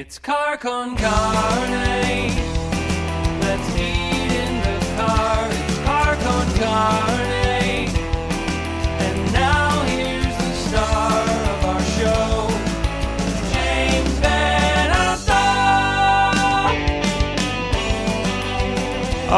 It's car con carne. Let's eat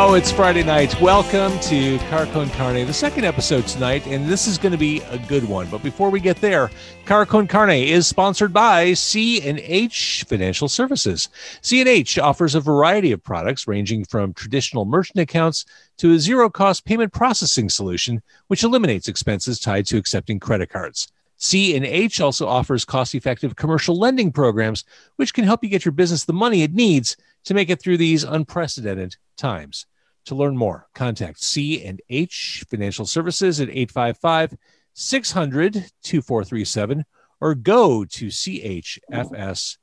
Oh, it's Friday night. Welcome to Car Con Carne, the second episode tonight, and this is going to be a good one. But before we get there, Car Con Carne is sponsored by C&H Financial Services. C&H offers a variety of products ranging from traditional merchant accounts to a zero-cost payment processing solution which eliminates expenses tied to accepting credit cards. C&H also offers cost-effective commercial lending programs which can help you get your business the money it needs to make it through these unprecedented times. To learn more, contact C and H Financial Services at 855 600 2437 or go to chfs.us.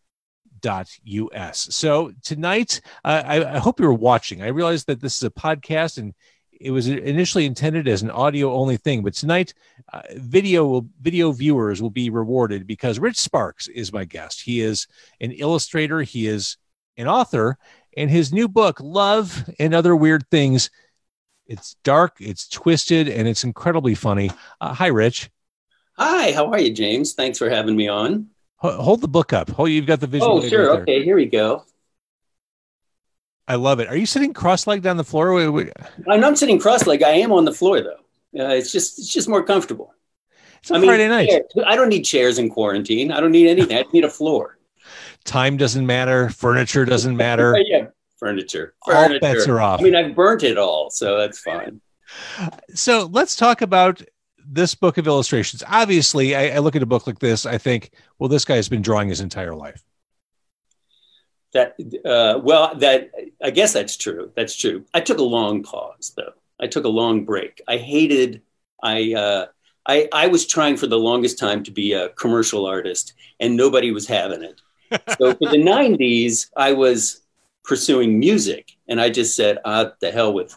So tonight, uh, I, I hope you're watching. I realize that this is a podcast and it was initially intended as an audio only thing, but tonight, uh, video will, video viewers will be rewarded because Rich Sparks is my guest. He is an illustrator. He is an author, and his new book, Love and Other Weird Things. It's dark, it's twisted, and it's incredibly funny. Uh, hi, Rich. Hi, how are you, James? Thanks for having me on. Ho- Hold the book up. Hold, you've got the visual. Oh, sure. right. Okay, here we go. I love it. Are you sitting cross-legged on the floor? I'm not sitting cross-legged. I am on the floor though. Uh, it's just it's just more comfortable. It's a Friday night. I don't need chairs in quarantine. I don't need anything. I need a floor. Time doesn't matter. Furniture doesn't matter. yeah, furniture. All bets are off. I mean, I've burnt it all, so that's fine. So let's talk about this book of illustrations. Obviously, I, I look at a book like this. I think, well, this guy's been drawing his entire life. That uh, well, that I guess that's true. That's true. I took a long pause though. I took a long break. I hated. I uh, I I was trying for the longest time to be a commercial artist, and nobody was having it. So for the '90s, I was pursuing music, and I just said, "Ah, the hell with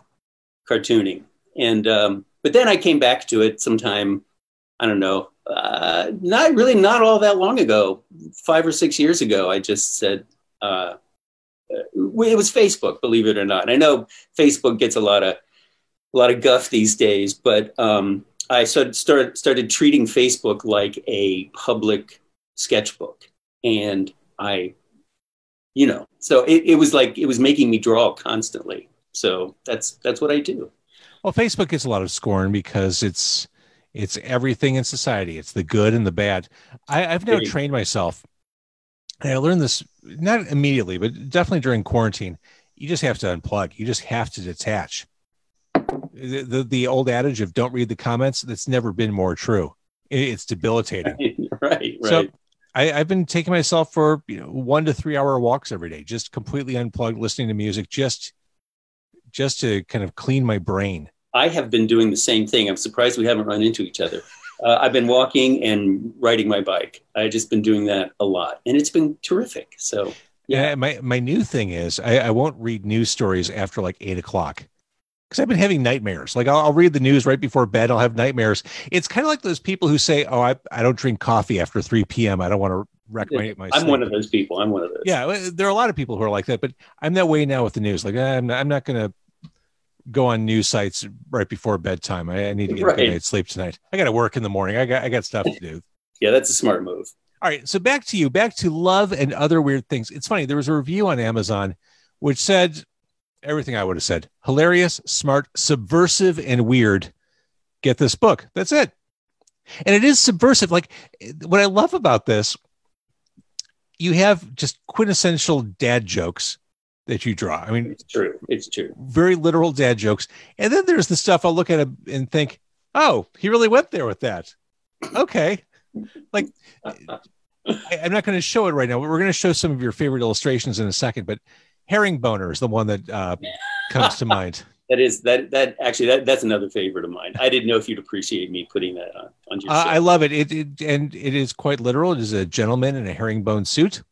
cartooning." And um, but then I came back to it sometime. I don't know. Uh, not really, not all that long ago. Five or six years ago, I just said, uh, it was Facebook, believe it or not. I know Facebook gets a lot of a lot of guff these days, but um, I started, started started treating Facebook like a public sketchbook, and I, you know, so it, it was like it was making me draw constantly. So that's that's what I do. Well, Facebook gets a lot of scorn because it's it's everything in society. It's the good and the bad. I, I've now Right. trained myself, and I learned this not immediately, but definitely during quarantine. You just have to unplug. You just have to detach. The, the, the old adage of "don't read the comments" that's never been more true. It- It's debilitating. right, right. So I, I've been taking myself for you know one to three hour walks every day, just completely unplugged, listening to music, just just to kind of clean my brain. I have been doing the same thing. I'm surprised we haven't run into each other. Uh, I've been walking and riding my bike. I've just been doing that a lot, and it's been terrific. So Yeah. Yeah. my my new thing is I, I won't read news stories after like eight o'clock because I've been having nightmares. Like I'll, I'll read the news right before bed. I'll have nightmares. It's kind of like those people who say, "Oh, I, I don't drink coffee after three p.m. I don't want to wreck my my." I'm sleep." one of those people. I'm one of those. Yeah, there are a lot of people who are like that, but I'm that way now with the news. Like ah, I'm not, I'm not going to go on news sites right before bedtime. I, I need to get a Right. good night's sleep tonight. I got to work in the morning. I got I got stuff to do. yeah, that's a smart move. All right, so back to you, back to love and other weird things. It's funny. There was a review on Amazon which said everything I would have said: hilarious, smart, subversive, and weird. Get this book. That's it. And it is subversive. Like what I love about this, you have just quintessential dad jokes that you draw. I mean, It's true. It's true. very literal dad jokes. And then there's the stuff I'll look at and think, oh, he really went there with that. Okay. Like, I, I'm not going to show it right now. We're going to show some of your favorite illustrations in a second, but Herring Boner is the one that uh, comes to mind. That is that that actually that that's another favorite of mine. I didn't know if you'd appreciate me putting that on on your Uh. I love it. It, it. And it is quite literal. It is a gentleman in a herringbone suit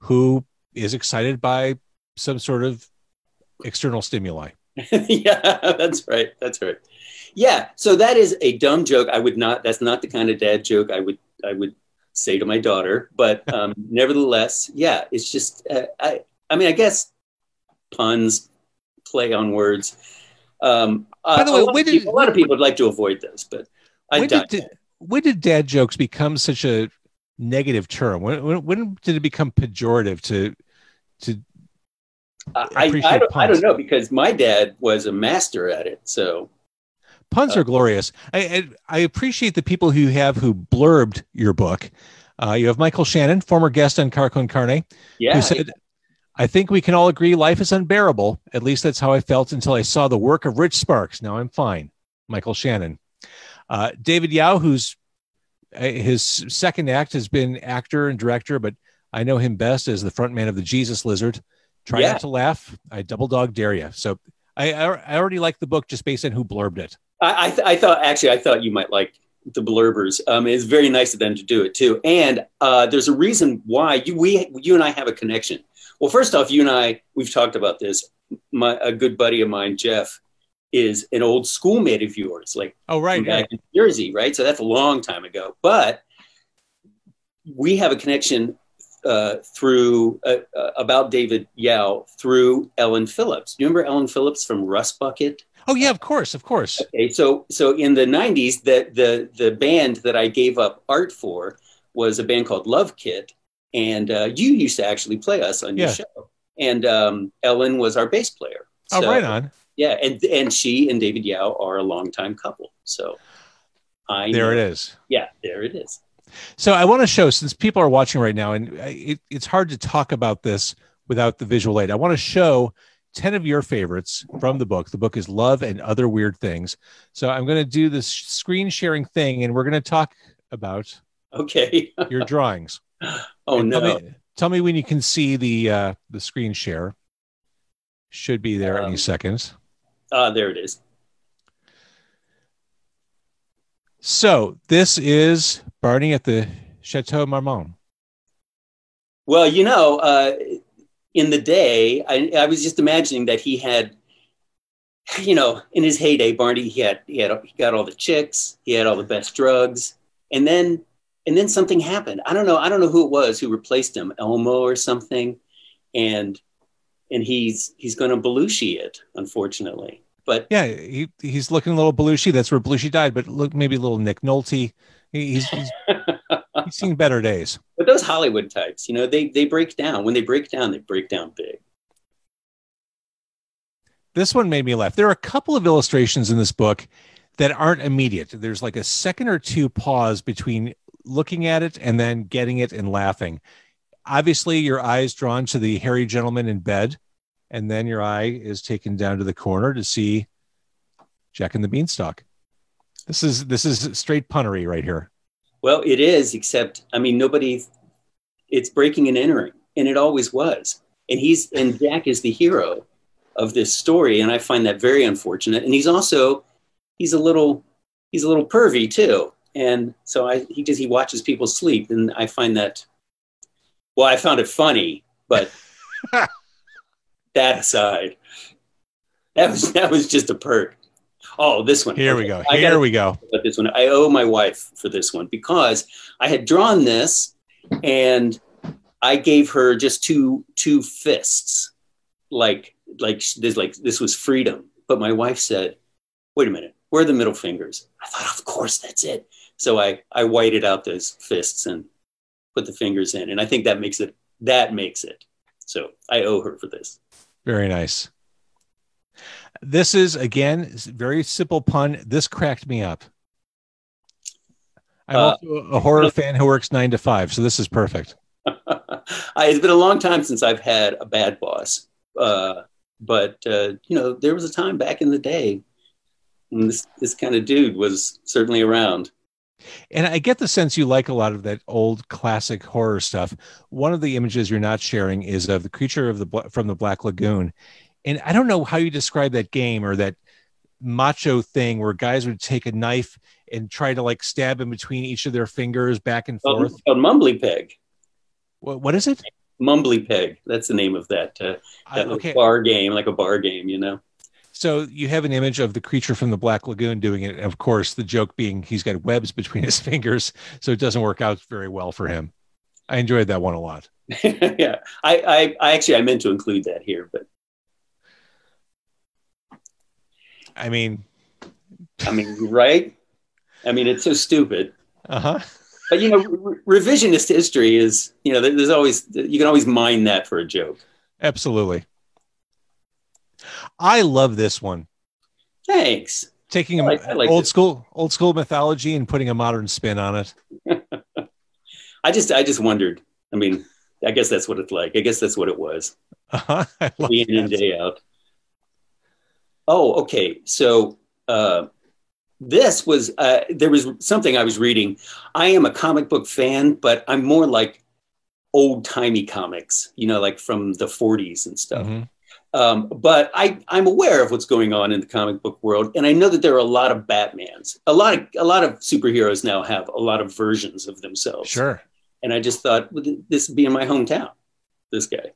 who is excited by some sort of external stimuli. yeah, that's right. That's right. Yeah. So that is a dumb joke. I would not. That's not the kind of dad joke I would. I would say to my daughter, but um, nevertheless, yeah, it's just uh, I. I mean, I guess puns, play on words. Um, By the way, a, lot of did- people, a lot of people would like to avoid this, but I when did, when did dad jokes become such a negative term? When, when, when did it become pejorative to to I, I, don't, I don't know because my dad was a master at it. So puns Uh, are glorious. I, I I appreciate the people who have who blurbed your book. Uh, you have Michael Shannon, former guest on Car Con Carne, yeah, who said, "I think we can all agree life is unbearable. At least that's how I felt until I saw the work of Rich Sparks. Now I'm fine." Michael Shannon, uh, David Yow, who's uh, his second act has been actor and director, but I know him best as the frontman of the Jesus Lizard. Try Yeah. not to laugh. I double dog dare you. So I, I I already like the book just based on who blurbed it. I, I, th- I thought actually I thought you might like the blurbers. Um, it's very nice of them to do it too. And uh, there's a reason why you we you and I have a connection. Well, first off, you and I we've talked about this. My a good buddy of mine, Jeff, is an old schoolmate of yours, like Oh right, back in Jersey, right? So that's a long time ago. But we have a connection uh, through uh, uh, about David Yow through Ellen Phillips. Do you remember Ellen Phillips from Rust Bucket? Oh yeah, of course, of course. Okay, so so in the '90s, the the the band that I gave up art for was a band called Love Kit, and uh, you used to actually play us on your Yeah. show. And um, Ellen was our bass player. Oh right on. Yeah, and and she and David Yow are a longtime couple. So I There it know- is. Yeah, there it is. So I want to show since people are watching right now, and it, it's hard to talk about this without the visual aid. I want to show ten of your favorites from the book. The book is Love and Other Weird Things. So I'm going to do this screen sharing thing, and we're going to talk about Okay. your drawings. Oh And no. Tell me, tell me when you can see the uh, the screen share. Should be there any Um, seconds. Ah, there it is. So this is Barney at the Chateau Marmont. Well, you know, uh, in the day, I, I was just imagining that he had, you know, in his heyday, Barney, he had he had he got all the chicks, he had all the best drugs, and then and then something happened. I don't know. I don't know who it was who replaced him, Elmo or something, and and he's he's going to Belushi it, unfortunately. But Yeah, he, he's looking a little Belushi. That's where Belushi died, but look maybe a little Nick Nolte. He's, he's he's seen better days. but those Hollywood types, you know, they they break down. When they break down, they break down big. This one made me laugh. There are a couple of illustrations in this book that aren't immediate. There's like a second or two pause between looking at it and then getting it and laughing. Obviously, your eye is drawn to the hairy gentleman in bed, and then your eye is taken down to the corner to see Jack and the Beanstalk. This is this is straight punnery right here. Well, it is, except I mean, nobody. It's breaking and entering, and it always was. And he's and Jack is the hero of this story, and I find that very unfortunate. And he's also he's a little he's a little pervy too, and so I he just he watches people sleep, and I find that. Well, I found it funny, but that aside, that was that was just a perk. Oh, this one. Here we Okay, go. I Here we go. about this one. I owe my wife for this one because I had drawn this and I gave her just two two fists, like like this like this was freedom. But my wife said, "Wait a minute, where are the middle fingers?" I thought, "Of course, that's it." So I I whited out those fists and put the fingers in, and I think that makes it that makes it. So I owe her for this. Very nice. This is again very simple pun. This cracked me up. I'm Uh, also a horror fan who works nine to five, so this is perfect. I, it's been a long time since I've had a bad boss, uh, but uh, you know there was a time back in the day when this this kind of dude was certainly around. And I get the sense you like a lot of that old classic horror stuff. One of the images you're not sharing is of the creature of the from the Black Lagoon, and I don't know how you describe that game or that macho thing where guys would take a knife and try to like stab in between each of their fingers back and forth. called Mumbly Peg. What, what is it? Mumbly Peg. That's the name of that uh, that little okay, bar game, like a bar game. You know. So you have an image of the creature from the Black Lagoon doing it. And of course, the joke being he's got webs between his fingers, so it doesn't work out very well for him. I enjoyed that one a lot. yeah, I, I, I actually I meant to include that here, but I mean, I mean, right? I mean, it's so stupid. uh huh. But you know, re- revisionist history is you know, there's always you can always mine that for a joke. Absolutely. I love this one. Thanks. Taking I a like- like old this. school old school mythology and putting a modern spin on it. I just I just wondered. I mean, I guess that's what it's like. I guess that's what it was. Uh-huh. Day in and day out. Oh, okay. So uh, this was uh, there was something I was reading. I am a comic book fan, but I'm more like old timey comics. You know, like from the 40s and stuff. Mhm. Um, but I, I'm aware of what's going on in the comic book world, and I know that there are a lot of Batmans. A lot of a lot of superheroes now have a lot of versions of themselves. Sure. And I just thought well, this would be in my hometown. This guy.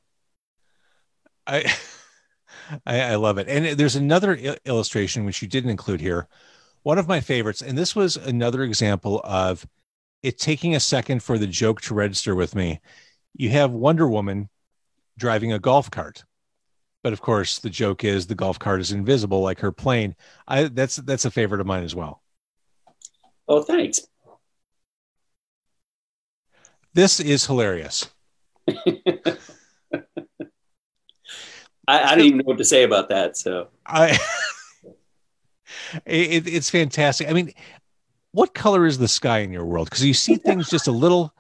I, I I love it. And there's another il- illustration which you didn't include here. One of my favorites, and this was another example of it taking a second for the joke to register with me. You have Wonder Woman driving a golf cart. But of course, the joke is the golf cart is invisible like her plane. I that's that's a favorite of mine as well. Oh, thanks. This is hilarious. I, I don't even know what to say about that. So I it, it's fantastic. I mean, what color is the sky in your world? Because you see things just a little,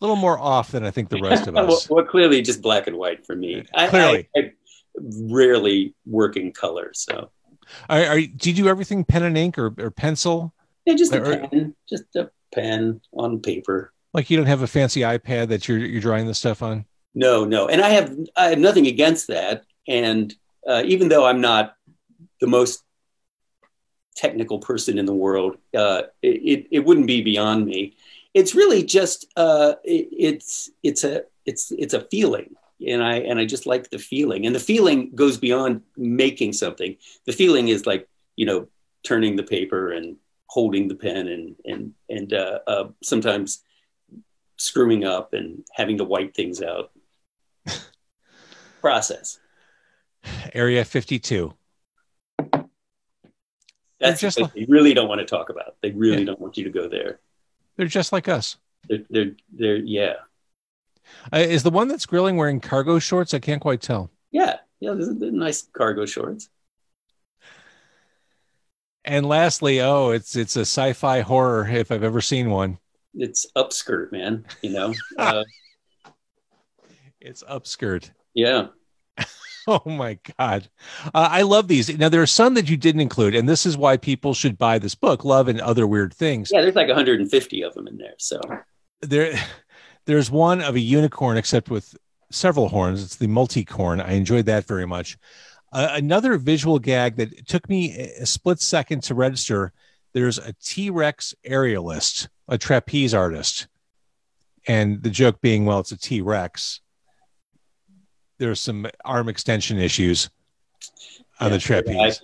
little more off than I think the rest of well, us. well, clearly just black and white for me. I, Clearly. I, I rarely work in color, so Are, are do you do everything pen and ink or, or pencil? yeah, just a Or- pen, just a pen on paper. Like you don't have a fancy iPad that you're you're drawing this stuff on? No, no, and I have I have nothing against that. And uh, even though I'm not the most technical person in the world, uh, it, it it wouldn't be beyond me. It's really just uh, it, it's it's a it's it's a feeling, and I and I just like the feeling, and the feeling goes beyond making something. The feeling is like you know turning the paper and holding the pen and and and uh, uh, sometimes screwing up and having to wipe things out process. Area 52. That's just what they really don't want to talk about. They really Yeah. don't want you to go there. They're just like us. They're, they're, they're yeah, Uh, is the one that's grilling wearing cargo shorts? I can't quite tell. yeah, yeah. They're, they're nice cargo shorts. And lastly, oh, it's it's a sci-fi horror if I've ever seen one. It's upskirt, man. You know, uh, It's upskirt. yeah. Oh my God. Uh, I love these. Now, there are some that you didn't include, and this is why people should buy this book, Love and Other Weird Things. Yeah, there's like 150 of them in there. So There, there's one of a unicorn, except with several horns. It's the multi-corn. I enjoyed that very much. Uh, another visual gag that took me a split second to register. There's a T-Rex aerialist, a trapeze artist, and the joke being, well, it's a T-Rex. There's some arm extension issues on the Yeah, trapeze.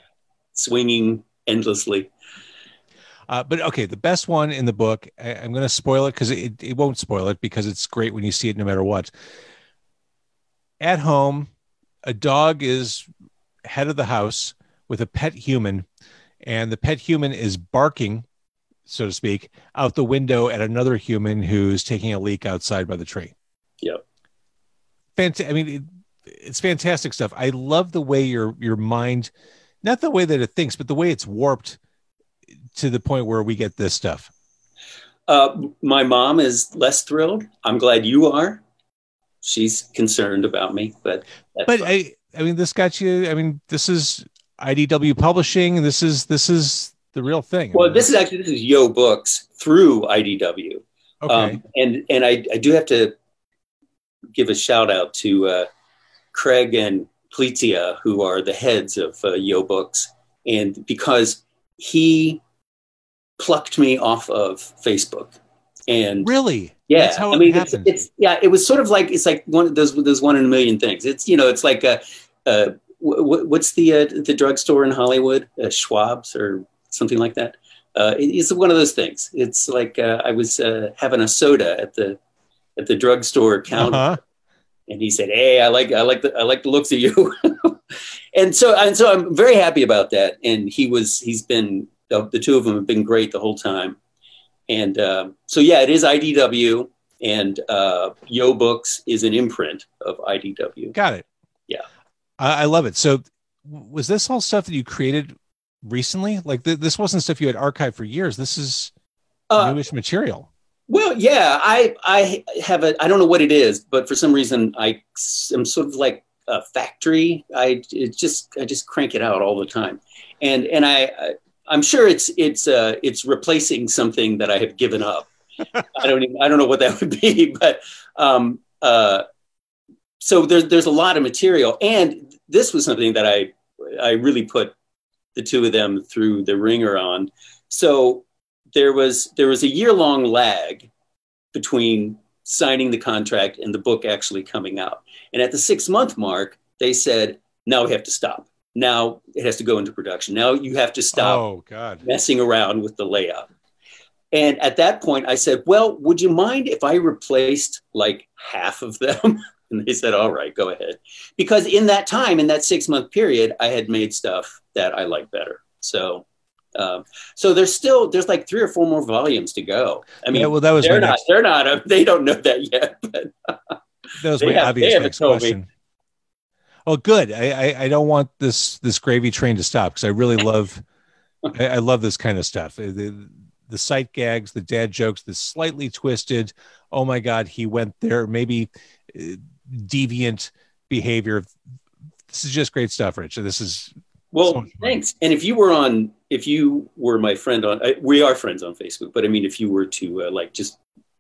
swinging endlessly. Uh, but okay, the best one in the book, I, I'm going to spoil it because it, it won't spoil it because it's great when you see it no matter what. At home, a dog is head of the house with a pet human, and the pet human is barking, so to speak, out the window at another human who's taking a leak outside by the tree. Yep. Fant- I mean, it, it's fantastic stuff. I love the way your your mind, not the way that it thinks, but the way it's warped to the point where we get this stuff. Uh, my mom is less thrilled. I'm glad you are. She's concerned about me, but that's But. I, I mean, this got you. I mean, this is IDW Publishing. This is this is the real thing. I well, mean, this is actually this is Yoe Books through IDW. okay. Um, and and I, I do have to give a shout out to uh, Craig and Clizia, who are the heads of uh, Yoe Books, and because he plucked me off of Facebook, and really? yeah, That's how I it mean, it's, it's yeah, it was sort of like it's like one of those those one in a million things. It's you know, it's like a, a what's the uh, the drugstore in Hollywood, uh, Schwab's or something like that. Uh, it- it's one of those things. It's like uh, I was uh, having a soda at the at the drugstore counter, Uh-huh. and he said, "Hey, I like I like the I like the looks of you," and so and so I'm very happy about that. And he was he's been the, the two of them have been great the whole time, and um, so yeah, it is IDW, and uh, Yoe Books is an imprint of IDW. Got it. Yeah. I, I love it. So, was this all stuff that you created recently? Like, th- this wasn't stuff you had archived for years. This is Uh, newish material. Well, yeah, I I have a I don't know what it is, but for some reason I am sort of like a factory. I it just I just crank it out all the time, and and I, I I'm sure it's it's uh it's replacing something that I have given up. I don't even, I don't know what that would be, but um uh so there's there's a lot of material, and this was something that I I really put the two of them through the ringer on. So there was there was a year long lag between signing the contract and the book actually coming out. And at the six month mark, they said, now we have to stop. Now it has to go into production. Now you have to stop Oh God. messing around with the layout. And at that point, I said, Well, would you mind if I replaced like half of them? and they said, All right, go ahead. Because in that time, in that six month period, I had made stuff that I like better. So, um, so there's still there's like three or four more volumes to go. I mean, yeah, well, that was they're not next, they're not uh, they don't know that yet. But that was they my have- obvious next me. Oh, good. I, I I don't want this this gravy train to stop because I really love I, I love this kind of stuff. Uh, The, the sight gags, the dad jokes, the slightly twisted. Oh my God, he went there. Maybe uh, deviant behavior. This is just great stuff, Rich. This is Well, So thanks. And if you were on, if you were my friend on, we are friends on Facebook, but I mean, if you were to uh, like just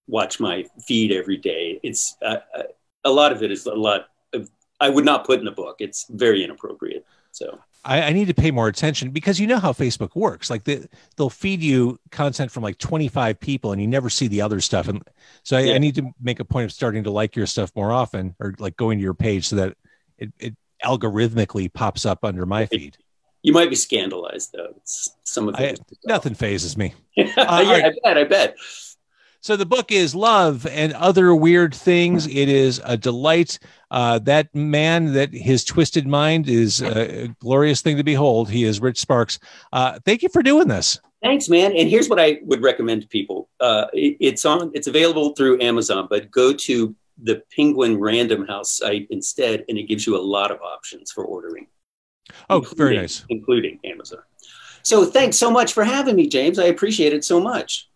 watch my feed every day, it's uh, uh, a lot of it is a lot I would not put in a book. It's very inappropriate. So, I, I need to pay more attention because you know how Facebook works. Like they, they'll feed you content from like 25 people and you never see the other stuff. And so I, Yeah. I need to make a point of starting to like your stuff more often or like going to your page so that it, it algorithmically pops up under my feed. you might be scandalized though. It's some of I, it. nothing phases me. yeah, uh, I bet. I bet. So the book is Love and Other Weird Things. It is a delight. Uh, that man, that his twisted mind is a glorious thing to behold. He is Rich Sparks. Uh, thank you for doing this. Thanks, man. And here's what I would recommend to people. Uh, it- it's on. It's available through Amazon, but go to the Penguin Random House site instead, and it gives you a lot of options for ordering. Oh, very nice. including Amazon. So thanks so much for having me, James. I appreciate it so much.